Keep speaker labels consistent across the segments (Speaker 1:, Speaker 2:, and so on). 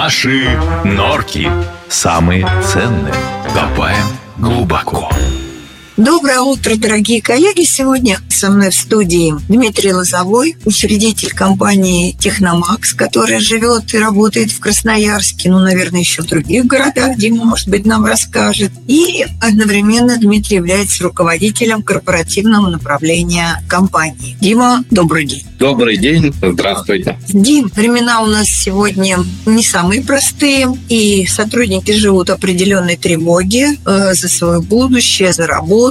Speaker 1: Наши норки самые ценные. Копаем глубоко.
Speaker 2: Доброе утро, дорогие коллеги! Сегодня со мной в студии Дмитрий Лозовой, учредитель компании «Техномакс», которая живет и работает в Красноярске, ну, наверное, еще в других городах. Дима, может быть, нам расскажет. И одновременно Дмитрий является руководителем корпоративного направления компании. Дима, добрый день.
Speaker 3: Добрый день, здравствуйте.
Speaker 2: Дим, времена у нас сегодня не самые простые, и сотрудники живут определенной тревоге э, за свое будущее, за работу.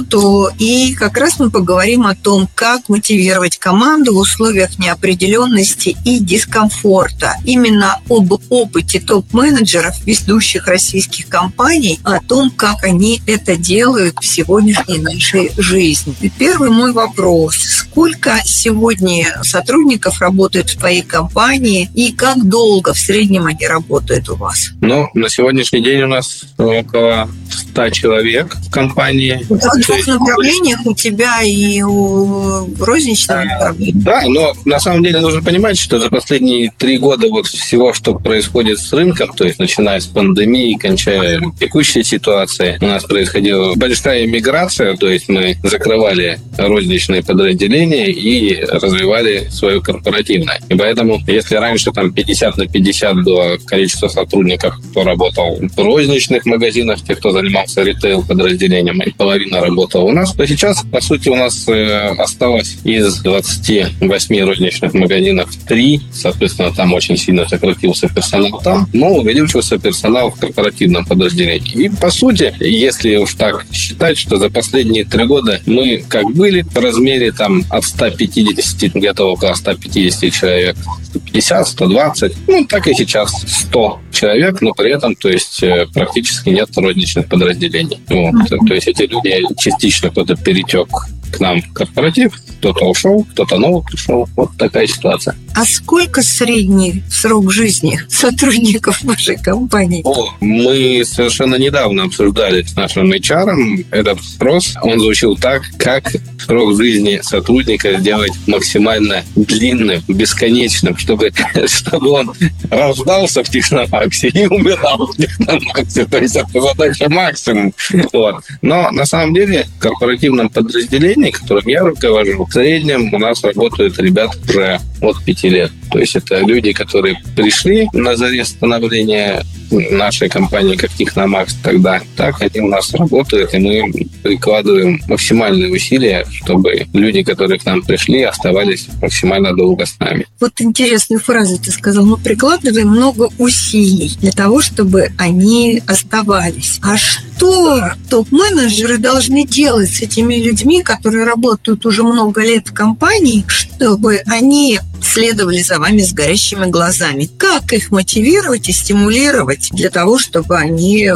Speaker 2: И как раз мы поговорим о том, как мотивировать команду в условиях неопределенности и дискомфорта. Именно об опыте топ-менеджеров ведущих российских компаний, о том, как они это делают в сегодняшней нашей жизни. И первый мой вопрос. Сколько сегодня сотрудников работает в твоей компании и как долго в среднем они работают у вас?
Speaker 3: Ну, на сегодняшний день у нас около 100 человек в компании.
Speaker 2: В двух направлениях у тебя и у розничного
Speaker 3: направления. Да, но на самом деле нужно понимать, что за последние три года вот всего, что происходит с рынком, то есть начиная с пандемии, кончая текущей ситуацией, у нас происходила большая миграция, то есть мы закрывали розничные подразделения и развивали свое корпоративное. И поэтому, если раньше там 50 на 50 было количество сотрудников, кто работал в розничных магазинах, те, кто занимался ритейл подразделением, и половина работала у нас, то сейчас, по сути, у нас э, осталось из 28 розничных магазинов 3, соответственно, там очень сильно сократился персонал там, но увеличился персонал в корпоративном подразделении. И, по сути, если уж так считать, что за последние три года мы как были в размере там от 150 где-то около 150 человек, 150, 120, ну, так и сейчас 100 человек, но при этом, то есть, э, практически нет розничных подразделений. Вот. То есть эти люди частично кто-то перетек к нам корпоратив, кто-то ушел, кто-то новый пришел. Вот такая ситуация.
Speaker 2: А сколько средний срок жизни сотрудников вашей компании?
Speaker 3: О, мы совершенно недавно обсуждали с нашим HR этот вопрос. Он звучил так, как срок жизни сотрудника сделать максимально длинным, бесконечным, чтобы, чтобы он рождался в Техномаксе и умирал в Техномаксе. То есть это задача максимум. Вот. Но на самом деле в корпоративном подразделении, которым я руковожу, в среднем у нас работают ребята уже от пяти лет. То есть это люди, которые пришли на заре становления нашей компании, как Техномакс тогда, так они у нас работают, и мы прикладываем максимальные усилия, чтобы люди, которые к нам пришли, оставались максимально долго с нами.
Speaker 2: Вот интересную фразу ты сказал. Мы прикладываем много усилий для того, чтобы они оставались. А что топ-менеджеры должны делать с этими людьми, которые работают уже много лет в компании, чтобы они следовали за вами с горящими глазами. Как их мотивировать и стимулировать для того, чтобы они э,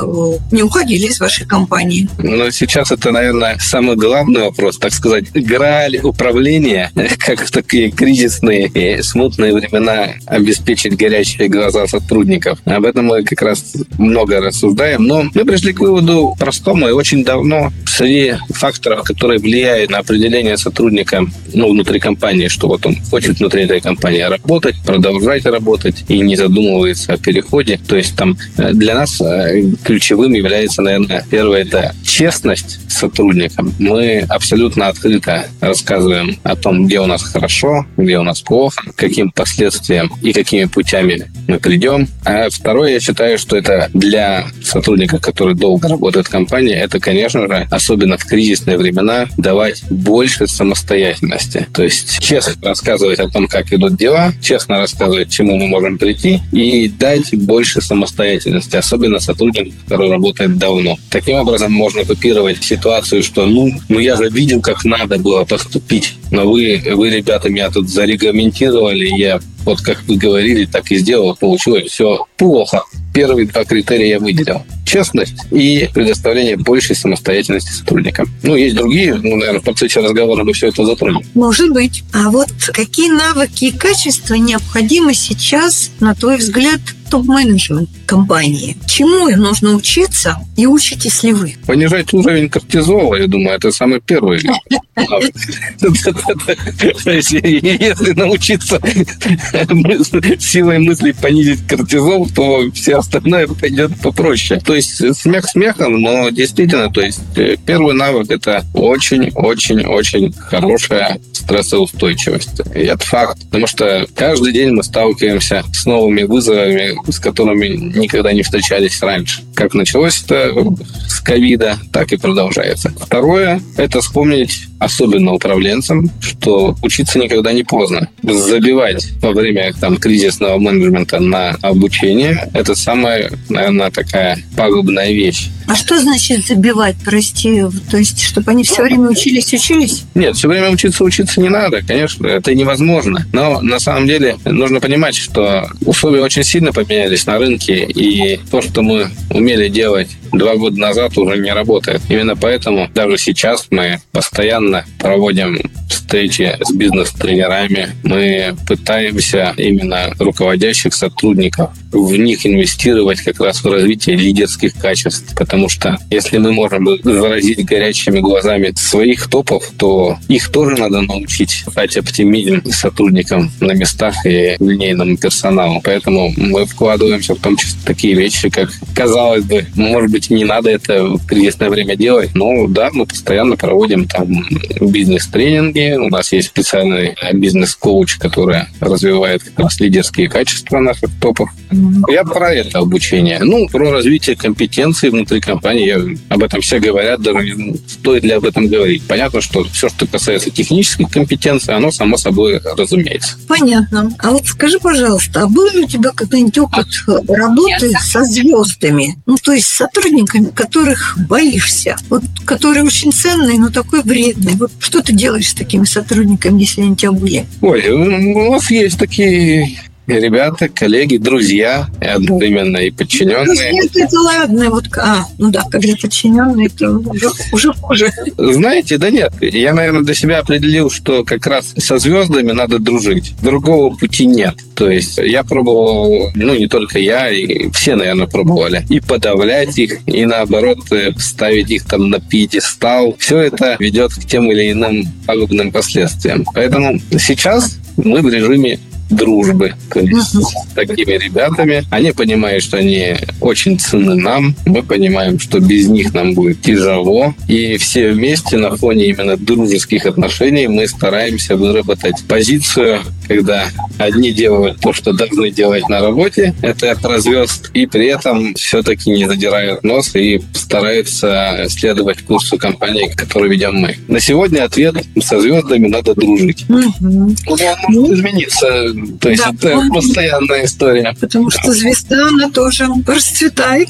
Speaker 2: не уходили из вашей компании?
Speaker 3: Ну, сейчас это, наверное, самый главный вопрос, так сказать. Грааль управления, как в такие кризисные и смутные времена обеспечить горящие глаза сотрудников. Об этом мы как раз много рассуждаем. Но мы пришли к выводу простому и очень давно. Среди факторов, которые влияют на определение сотрудника ну, внутри компании, что вот он хочет внутри этой компании работать, продолжать работать и не задумывается о переходе. То есть там э, для нас э, ключевым является, наверное, первое – это честность с сотрудником. Мы абсолютно открыто рассказываем о том, где у нас хорошо, где у нас плохо, каким последствиям и какими путями мы придем. А второе, я считаю, что это для сотрудника, который долго работает в компании, это, конечно же, особенно в кризисные времена, давать больше самостоятельности. То есть честно рассказывать о том, как идут дела, честно рассказывать, к чему мы можем прийти, и дать больше самостоятельности, особенно сотруднику, который работает давно. Таким образом, можно копировать ситуацию, что, ну, ну я же видел, как надо было поступить, но вы, вы, ребята, меня тут зарегламентировали, я вот как вы говорили, так и сделал, получилось все плохо. Первые два критерия я выделил. Честность и предоставление большей самостоятельности сотрудникам. Ну, есть другие, ну, наверное, в процессе разговора мы все это затронем.
Speaker 2: Может быть. А вот какие навыки и качества необходимы сейчас, на твой взгляд, топ-менеджмент компании. Чему им нужно учиться и учитесь ли вы?
Speaker 3: Понижать уровень кортизола, я думаю, это самый первый. Если научиться силой мысли понизить кортизол, то все остальное пойдет попроще. То есть смех смехом, но действительно, то есть э, первый навык – это очень-очень-очень хорошая стрессоустойчивость. И это факт, потому что каждый день мы сталкиваемся с новыми вызовами, с которыми никогда не встречались раньше. Как началось это с ковида, так и продолжается. Второе – это вспомнить особенно управленцам, что учиться никогда не поздно. Забивать во время там, кризисного менеджмента на обучение – это самая, наверное, такая пагубная вещь.
Speaker 2: А что значит забивать, прости? То есть, чтобы они все время учились, учились?
Speaker 3: Нет, все время учиться, учиться не надо, конечно, это невозможно. Но на самом деле нужно понимать, что условия очень сильно поменялись на рынке, и то, что мы умели делать два года назад, уже не работает. Именно поэтому даже сейчас мы постоянно проводим встречи с бизнес-тренерами. Мы пытаемся именно руководящих сотрудников в них инвестировать как раз в развитие лидерских качеств. Потому что если мы можем заразить горячими глазами своих топов, то их тоже надо научить дать оптимизм сотрудникам на местах и линейному персоналу. Поэтому мы вкладываемся в том числе такие вещи, как, казалось бы, может быть, не надо это в кризисное время делать, но да, мы постоянно проводим там бизнес-тренинги, у нас есть специальный бизнес-коуч, который развивает как раз лидерские качества наших топов. Я про это обучение. Ну, про развитие компетенций внутри компании. Я, об этом все говорят, даже стоит ли об этом говорить. Понятно, что все, что касается технических компетенций, оно само собой разумеется.
Speaker 2: Понятно. А вот скажи, пожалуйста, а был ли у тебя когда-нибудь опыт работы со звездами? Ну, то есть с сотрудниками, которых боишься, вот, которые очень ценные, но такой вредный. Вот что ты делаешь с такими сотрудниками, если они у тебя были?
Speaker 3: Ой, у нас есть такие ребята, коллеги, друзья, и одновременно и подчиненные.
Speaker 2: Нет, это ладно, вот, а, ну да, когда подчиненные, то уже, уже хуже.
Speaker 3: Знаете, да нет, я, наверное, для себя определил, что как раз со звездами надо дружить. Другого пути нет. То есть я пробовал, ну не только я, и все, наверное, пробовали, и подавлять их, и наоборот э, ставить их там на пьедестал. Все это ведет к тем или иным пагубным последствиям. Поэтому сейчас мы в режиме дружбы то есть, с такими ребятами. Они понимают, что они очень ценны нам. Мы понимаем, что без них нам будет тяжело. И все вместе на фоне именно дружеских отношений мы стараемся выработать позицию, когда одни делают то, что должны делать на работе, это про звезд, и при этом все-таки не задирают нос и стараются следовать курсу компании, которую ведем мы. На сегодня ответ со звездами надо дружить. Угу. Он может измениться то есть да, это он... постоянная история.
Speaker 2: Потому что звезда, она тоже расцветает.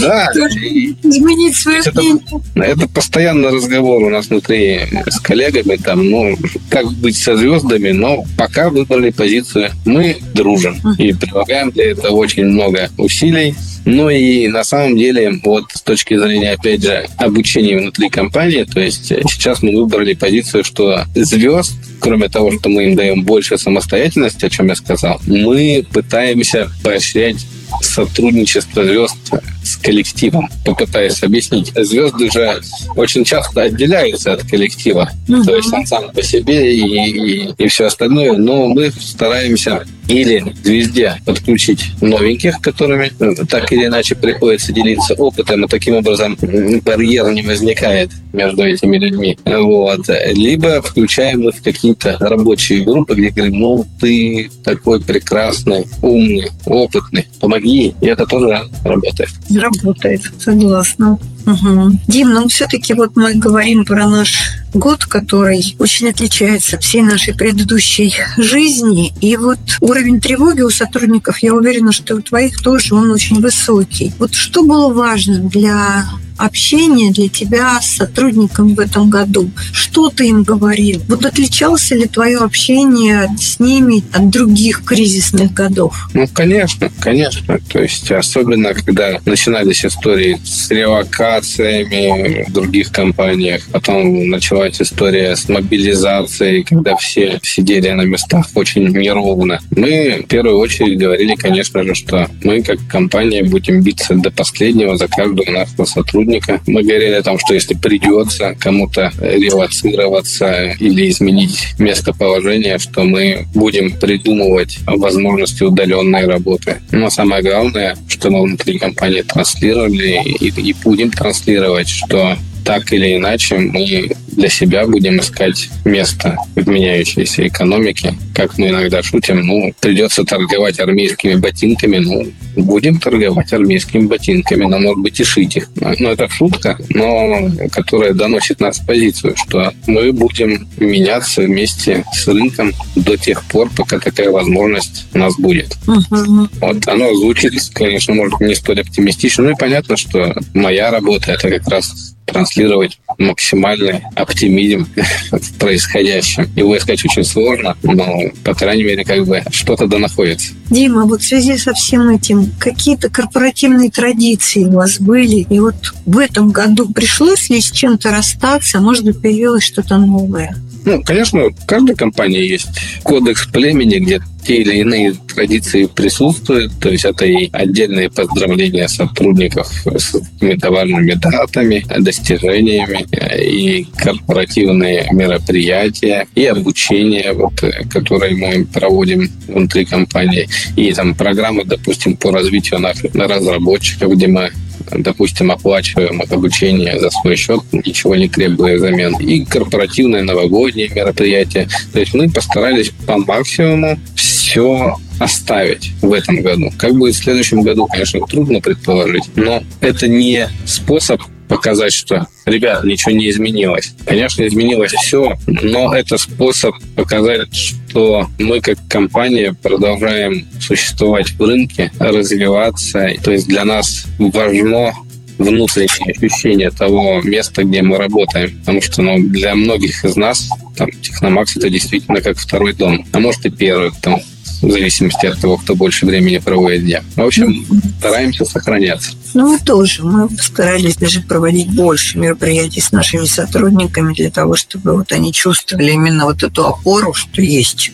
Speaker 3: Да.
Speaker 2: Изменить свое это, мнение.
Speaker 3: Это постоянный разговор у нас внутри с коллегами, там, ну, как быть со звездами, но пока выбрали позицию. Мы дружим и прилагаем для этого очень много усилий. Ну и на самом деле, вот с точки зрения, опять же, обучения внутри компании, то есть сейчас мы выбрали позицию, что звезд, кроме того, что мы им даем больше самостоятельности, о чем я сказал, мы пытаемся поощрять сотрудничество звезд с коллективом. Попытаюсь объяснить. Звезды же очень часто отделяются от коллектива. Mm-hmm. То есть он сам по себе и, и, и все остальное. Но мы стараемся или звезде подключить новеньких, которыми э, так или иначе приходится делиться опытом, и таким образом барьер не возникает между этими людьми. Вот. Либо включаем их в какие-то рабочие группы, где говорим, ну, ты такой прекрасный, умный, опытный, помоги. И это тоже работает.
Speaker 2: Работает, согласна. Угу. Дим, ну все-таки вот мы говорим про наш год, который очень отличается от всей нашей предыдущей жизни. И вот уровень тревоги у сотрудников, я уверена, что у твоих тоже он очень высокий. Вот что было важно для общение для тебя с сотрудником в этом году? Что ты им говорил? Вот отличался ли твое общение с ними от других кризисных годов?
Speaker 3: Ну, конечно, конечно. То есть, особенно, когда начинались истории с релокациями в других компаниях, потом началась история с мобилизацией, когда все сидели на местах очень неровно. Мы в первую очередь говорили, конечно же, что мы как компания будем биться до последнего за каждого нашего сотрудника. Мы говорили о том, что если придется кому-то релацироваться или изменить местоположение, что мы будем придумывать возможности удаленной работы. Но самое главное, что мы внутри компании транслировали и, и будем транслировать, что так или иначе мы для себя будем искать место в меняющейся экономике. Как мы иногда шутим, ну, придется торговать армейскими ботинками, ну, будем торговать армейскими ботинками, но, может быть, и шить их. Ну, это шутка, но которая доносит нас позицию, что мы будем меняться вместе с рынком до тех пор, пока такая возможность у нас будет. Угу. Вот оно звучит, конечно, может, не столь оптимистично, но и понятно, что моя работа это как раз транслировать максимальный оптимизм в происходящем. Его искать очень сложно, но, по крайней мере, как бы что-то да находится.
Speaker 2: Дима, вот в связи со всем этим, какие-то корпоративные традиции у вас были? И вот в этом году пришлось ли с чем-то расстаться? Может быть, появилось что-то новое?
Speaker 3: Ну, конечно, в каждой компании есть кодекс племени, где те или иные традиции присутствуют. То есть это и отдельные поздравления сотрудников с какими-то важными датами, достижениями, и корпоративные мероприятия, и обучение, вот, которые мы проводим внутри компании, и там программы, допустим, по развитию наших разработчиков, где мы допустим, оплачиваем обучение за свой счет, ничего не требуя взамен, и корпоративные новогодние мероприятия. То есть мы постарались по максимуму все оставить в этом году. Как будет в следующем году, конечно, трудно предположить, но это не способ показать, что, ребят, ничего не изменилось. Конечно, изменилось все, но это способ показать, что мы как компания продолжаем существовать в рынке, развиваться. То есть для нас важно внутреннее ощущение того места, где мы работаем. Потому что ну, для многих из нас там, Техномакс это действительно как второй дом. А может и первый, там, в зависимости от того, кто больше времени проводит дня. В общем, стараемся сохраняться.
Speaker 2: Ну, мы тоже. Мы старались даже проводить больше мероприятий с нашими сотрудниками для того, чтобы вот они чувствовали именно вот эту опору, что есть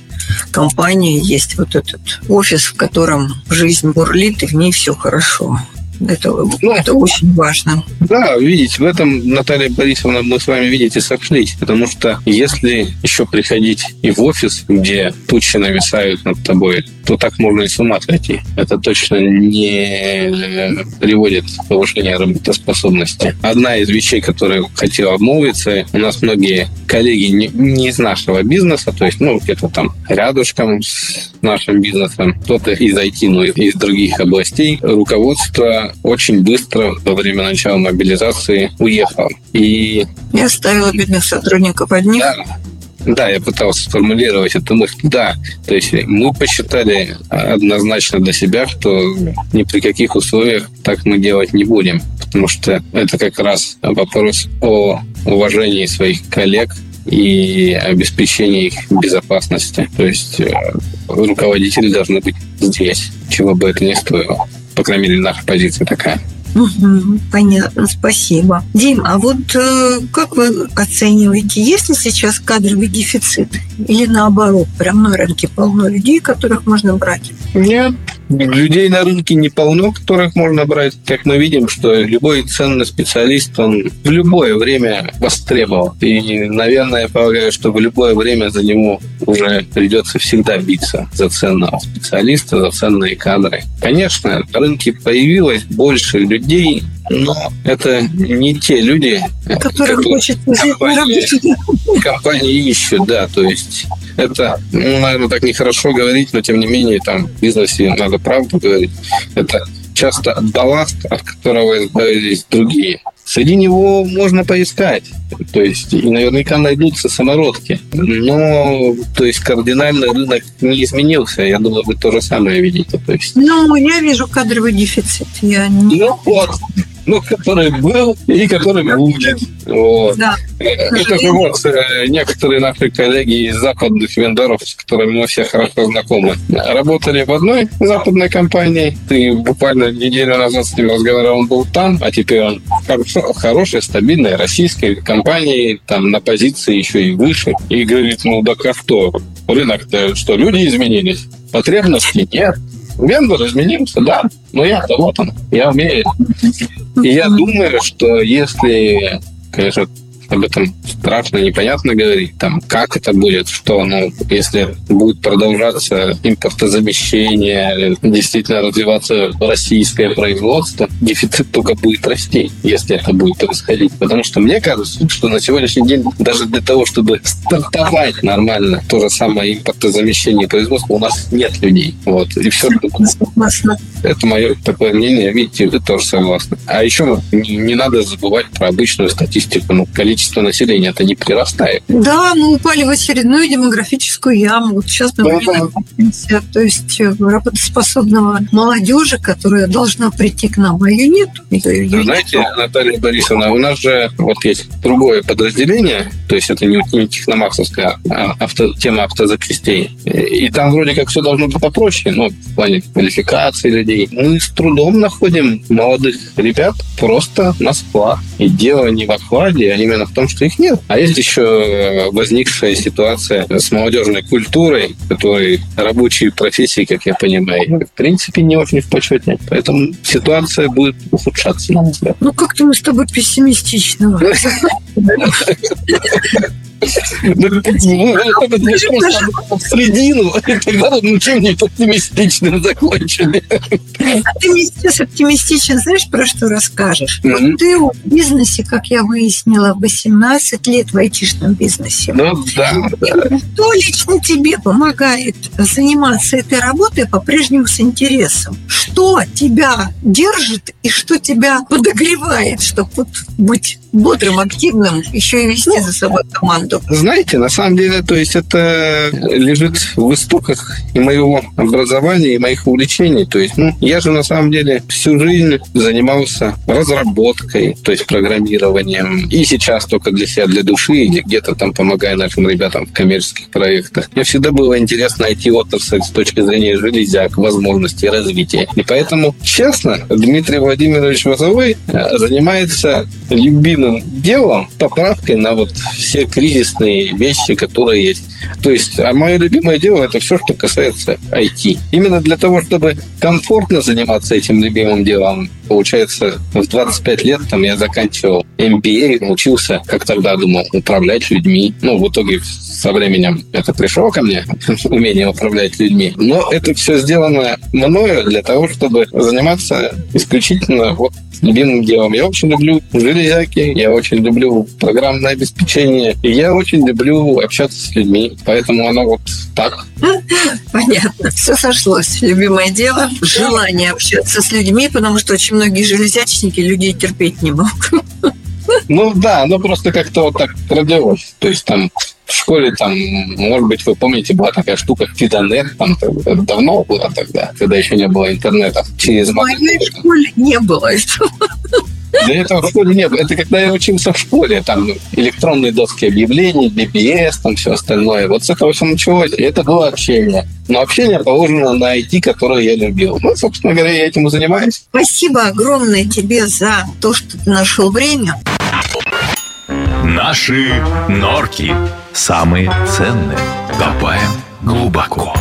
Speaker 2: компания, есть вот этот офис, в котором жизнь бурлит, и в ней все хорошо. Это, ну, это очень важно.
Speaker 3: Да, видите, в этом, Наталья Борисовна, мы с вами, видите, сошлись. Потому что если еще приходить и в офис, где тучи нависают над тобой, то так можно и с ума сойти. Это точно не приводит к повышению работоспособности. Одна из вещей, которую хотел обмолвиться, у нас многие коллеги не, не из нашего бизнеса, то есть, ну, где-то там рядышком с нашим бизнесом, кто-то из IT, но из других областей, руководство очень быстро во время начала мобилизации уехало.
Speaker 2: И... Я оставила бедных сотрудников одних.
Speaker 3: Да, да, я пытался сформулировать эту мысль. Да, то есть мы посчитали однозначно для себя, что ни при каких условиях так мы делать не будем, потому что это как раз вопрос о уважении своих коллег и обеспечении их безопасности. То есть э, руководители должны быть здесь, чего бы это ни стоило. По крайней мере, наша позиция такая.
Speaker 2: Угу, понятно, спасибо. Дим, а вот э, как вы оцениваете, есть ли сейчас кадровый дефицит? Или наоборот, прям на рынке полно людей, которых можно брать?
Speaker 3: Нет, людей на рынке не полно, которых можно брать. Как мы видим, что любой ценный специалист, он в любое время востребован. И, наверное, я полагаю, что в любое время за него уже придется всегда биться за ценного специалиста, за ценные кадры. Конечно, на рынке появилось больше людей, но это не те люди,
Speaker 2: которых которые хочет
Speaker 3: компании, компании ищут, да, то есть это, ну, наверное, так нехорошо говорить, но тем не менее, там, в бизнесе надо правду говорить. Это часто балласт, от которого избавились другие. Среди него можно поискать. То есть, и наверняка найдутся самородки. Но, то есть, кардинально рынок не изменился. Я думаю, вы то же самое видите. То есть...
Speaker 2: Ну, я вижу кадровый дефицит. Я не...
Speaker 3: Ну, вот. Ну, который был и который будет. Вот. Да. Это же вот некоторые наши коллеги из западных вендоров, с которыми мы все хорошо знакомы, работали в одной западной компании. Ты буквально неделю назад с ним разговаривал, он был там, а теперь он хорошо, хорошей, стабильной российской компании, там на позиции еще и выше. И говорит, ну да как что? Рынок-то что, люди изменились? Потребностей нет. Вендор изменился, да. Но я-то вот он, я умею. И я думаю, что если, конечно, об этом страшно, непонятно говорить, там, как это будет, что, ну, если будет продолжаться импортозамещение, действительно развиваться российское производство, дефицит только будет расти, если это будет происходить. Потому что мне кажется, что на сегодняшний день даже для того, чтобы стартовать нормально то же самое импортозамещение производства, у нас нет людей. Вот. И все. Это мое такое мнение. Видите, вы тоже согласны. А еще не, не надо забывать про обычную статистику. Ну, количество количество населения это не прирастает.
Speaker 2: Да, мы упали в очередную демографическую яму. Вот сейчас мы да. то есть э, работоспособного молодежи, которая должна прийти к нам, а ее нет.
Speaker 3: Ее Знаете, нет. Наталья Борисовна, у нас же вот есть другое подразделение, то есть это не, не техномаксовская а авто, тема автозапчастей. И там вроде как все должно быть попроще, ну, в плане квалификации людей. Мы с трудом находим молодых ребят просто на склад. И дело не в охладе, а именно в том, что их нет. А есть еще э, возникшая ситуация с молодежной культурой, которой рабочие профессии, как я понимаю, в принципе, не очень в почете. Поэтому ситуация будет ухудшаться, на мой взгляд.
Speaker 2: Ну, как-то мы с тобой пессимистично.
Speaker 3: В середину, тогда мы чем-нибудь оптимистичным закончили.
Speaker 2: А ты мне сейчас оптимистичен, знаешь, про что расскажешь? Вот ты в бизнесе, как я выяснила, 18 лет в айтишном бизнесе.
Speaker 3: Ну, да.
Speaker 2: Кто лично тебе помогает заниматься этой работой по-прежнему с интересом? Что тебя держит и что тебя подогревает, чтобы вот быть бодрым, активным, еще и вести за собой команду?
Speaker 3: Знаете, на самом деле, то есть это лежит в истоках и моего образования, и моих увлечений. То есть, ну, я же на самом деле всю жизнь занимался разработкой, то есть программированием. И сейчас только для себя, для души, или где-то там помогая нашим ребятам в коммерческих проектах. Мне всегда было интересно найти отрасль с точки зрения железяк, возможностей развития. И поэтому, честно, Дмитрий Владимирович Вазовой э, занимается любимым любимым делом поправкой на вот все кризисные вещи, которые есть. То есть, а мое любимое дело это все, что касается IT. Именно для того, чтобы комфортно заниматься этим любимым делом, получается, в 25 лет там я заканчивал MBA, учился, как тогда думал, управлять людьми. Ну, в итоге со временем это пришло ко мне, умение управлять людьми. Но это все сделано мною для того, чтобы заниматься исключительно вот любимым делом. Я очень люблю железяки, я очень люблю программное обеспечение, и я очень люблю общаться с людьми. Поэтому оно вот так.
Speaker 2: Понятно. Все сошлось. Любимое дело, желание общаться с людьми, потому что очень многие железячники людей терпеть не могут.
Speaker 3: Ну да, оно просто как-то вот так родилось. То есть там в школе там, может быть, вы помните, была такая штука Фидонет, там давно было тогда, когда еще не было интернета.
Speaker 2: Через в моей школе не было этого.
Speaker 3: Да этого в школе не было. Это когда я учился в школе, там электронные доски объявлений, BBS, там все остальное. Вот с этого все началось. И это было общение. Но общение положено на IT, которое я любил. Ну, собственно говоря, я этим и занимаюсь.
Speaker 2: Спасибо огромное тебе за то, что ты нашел время.
Speaker 1: Наши норки самые ценные. Копаем глубоко.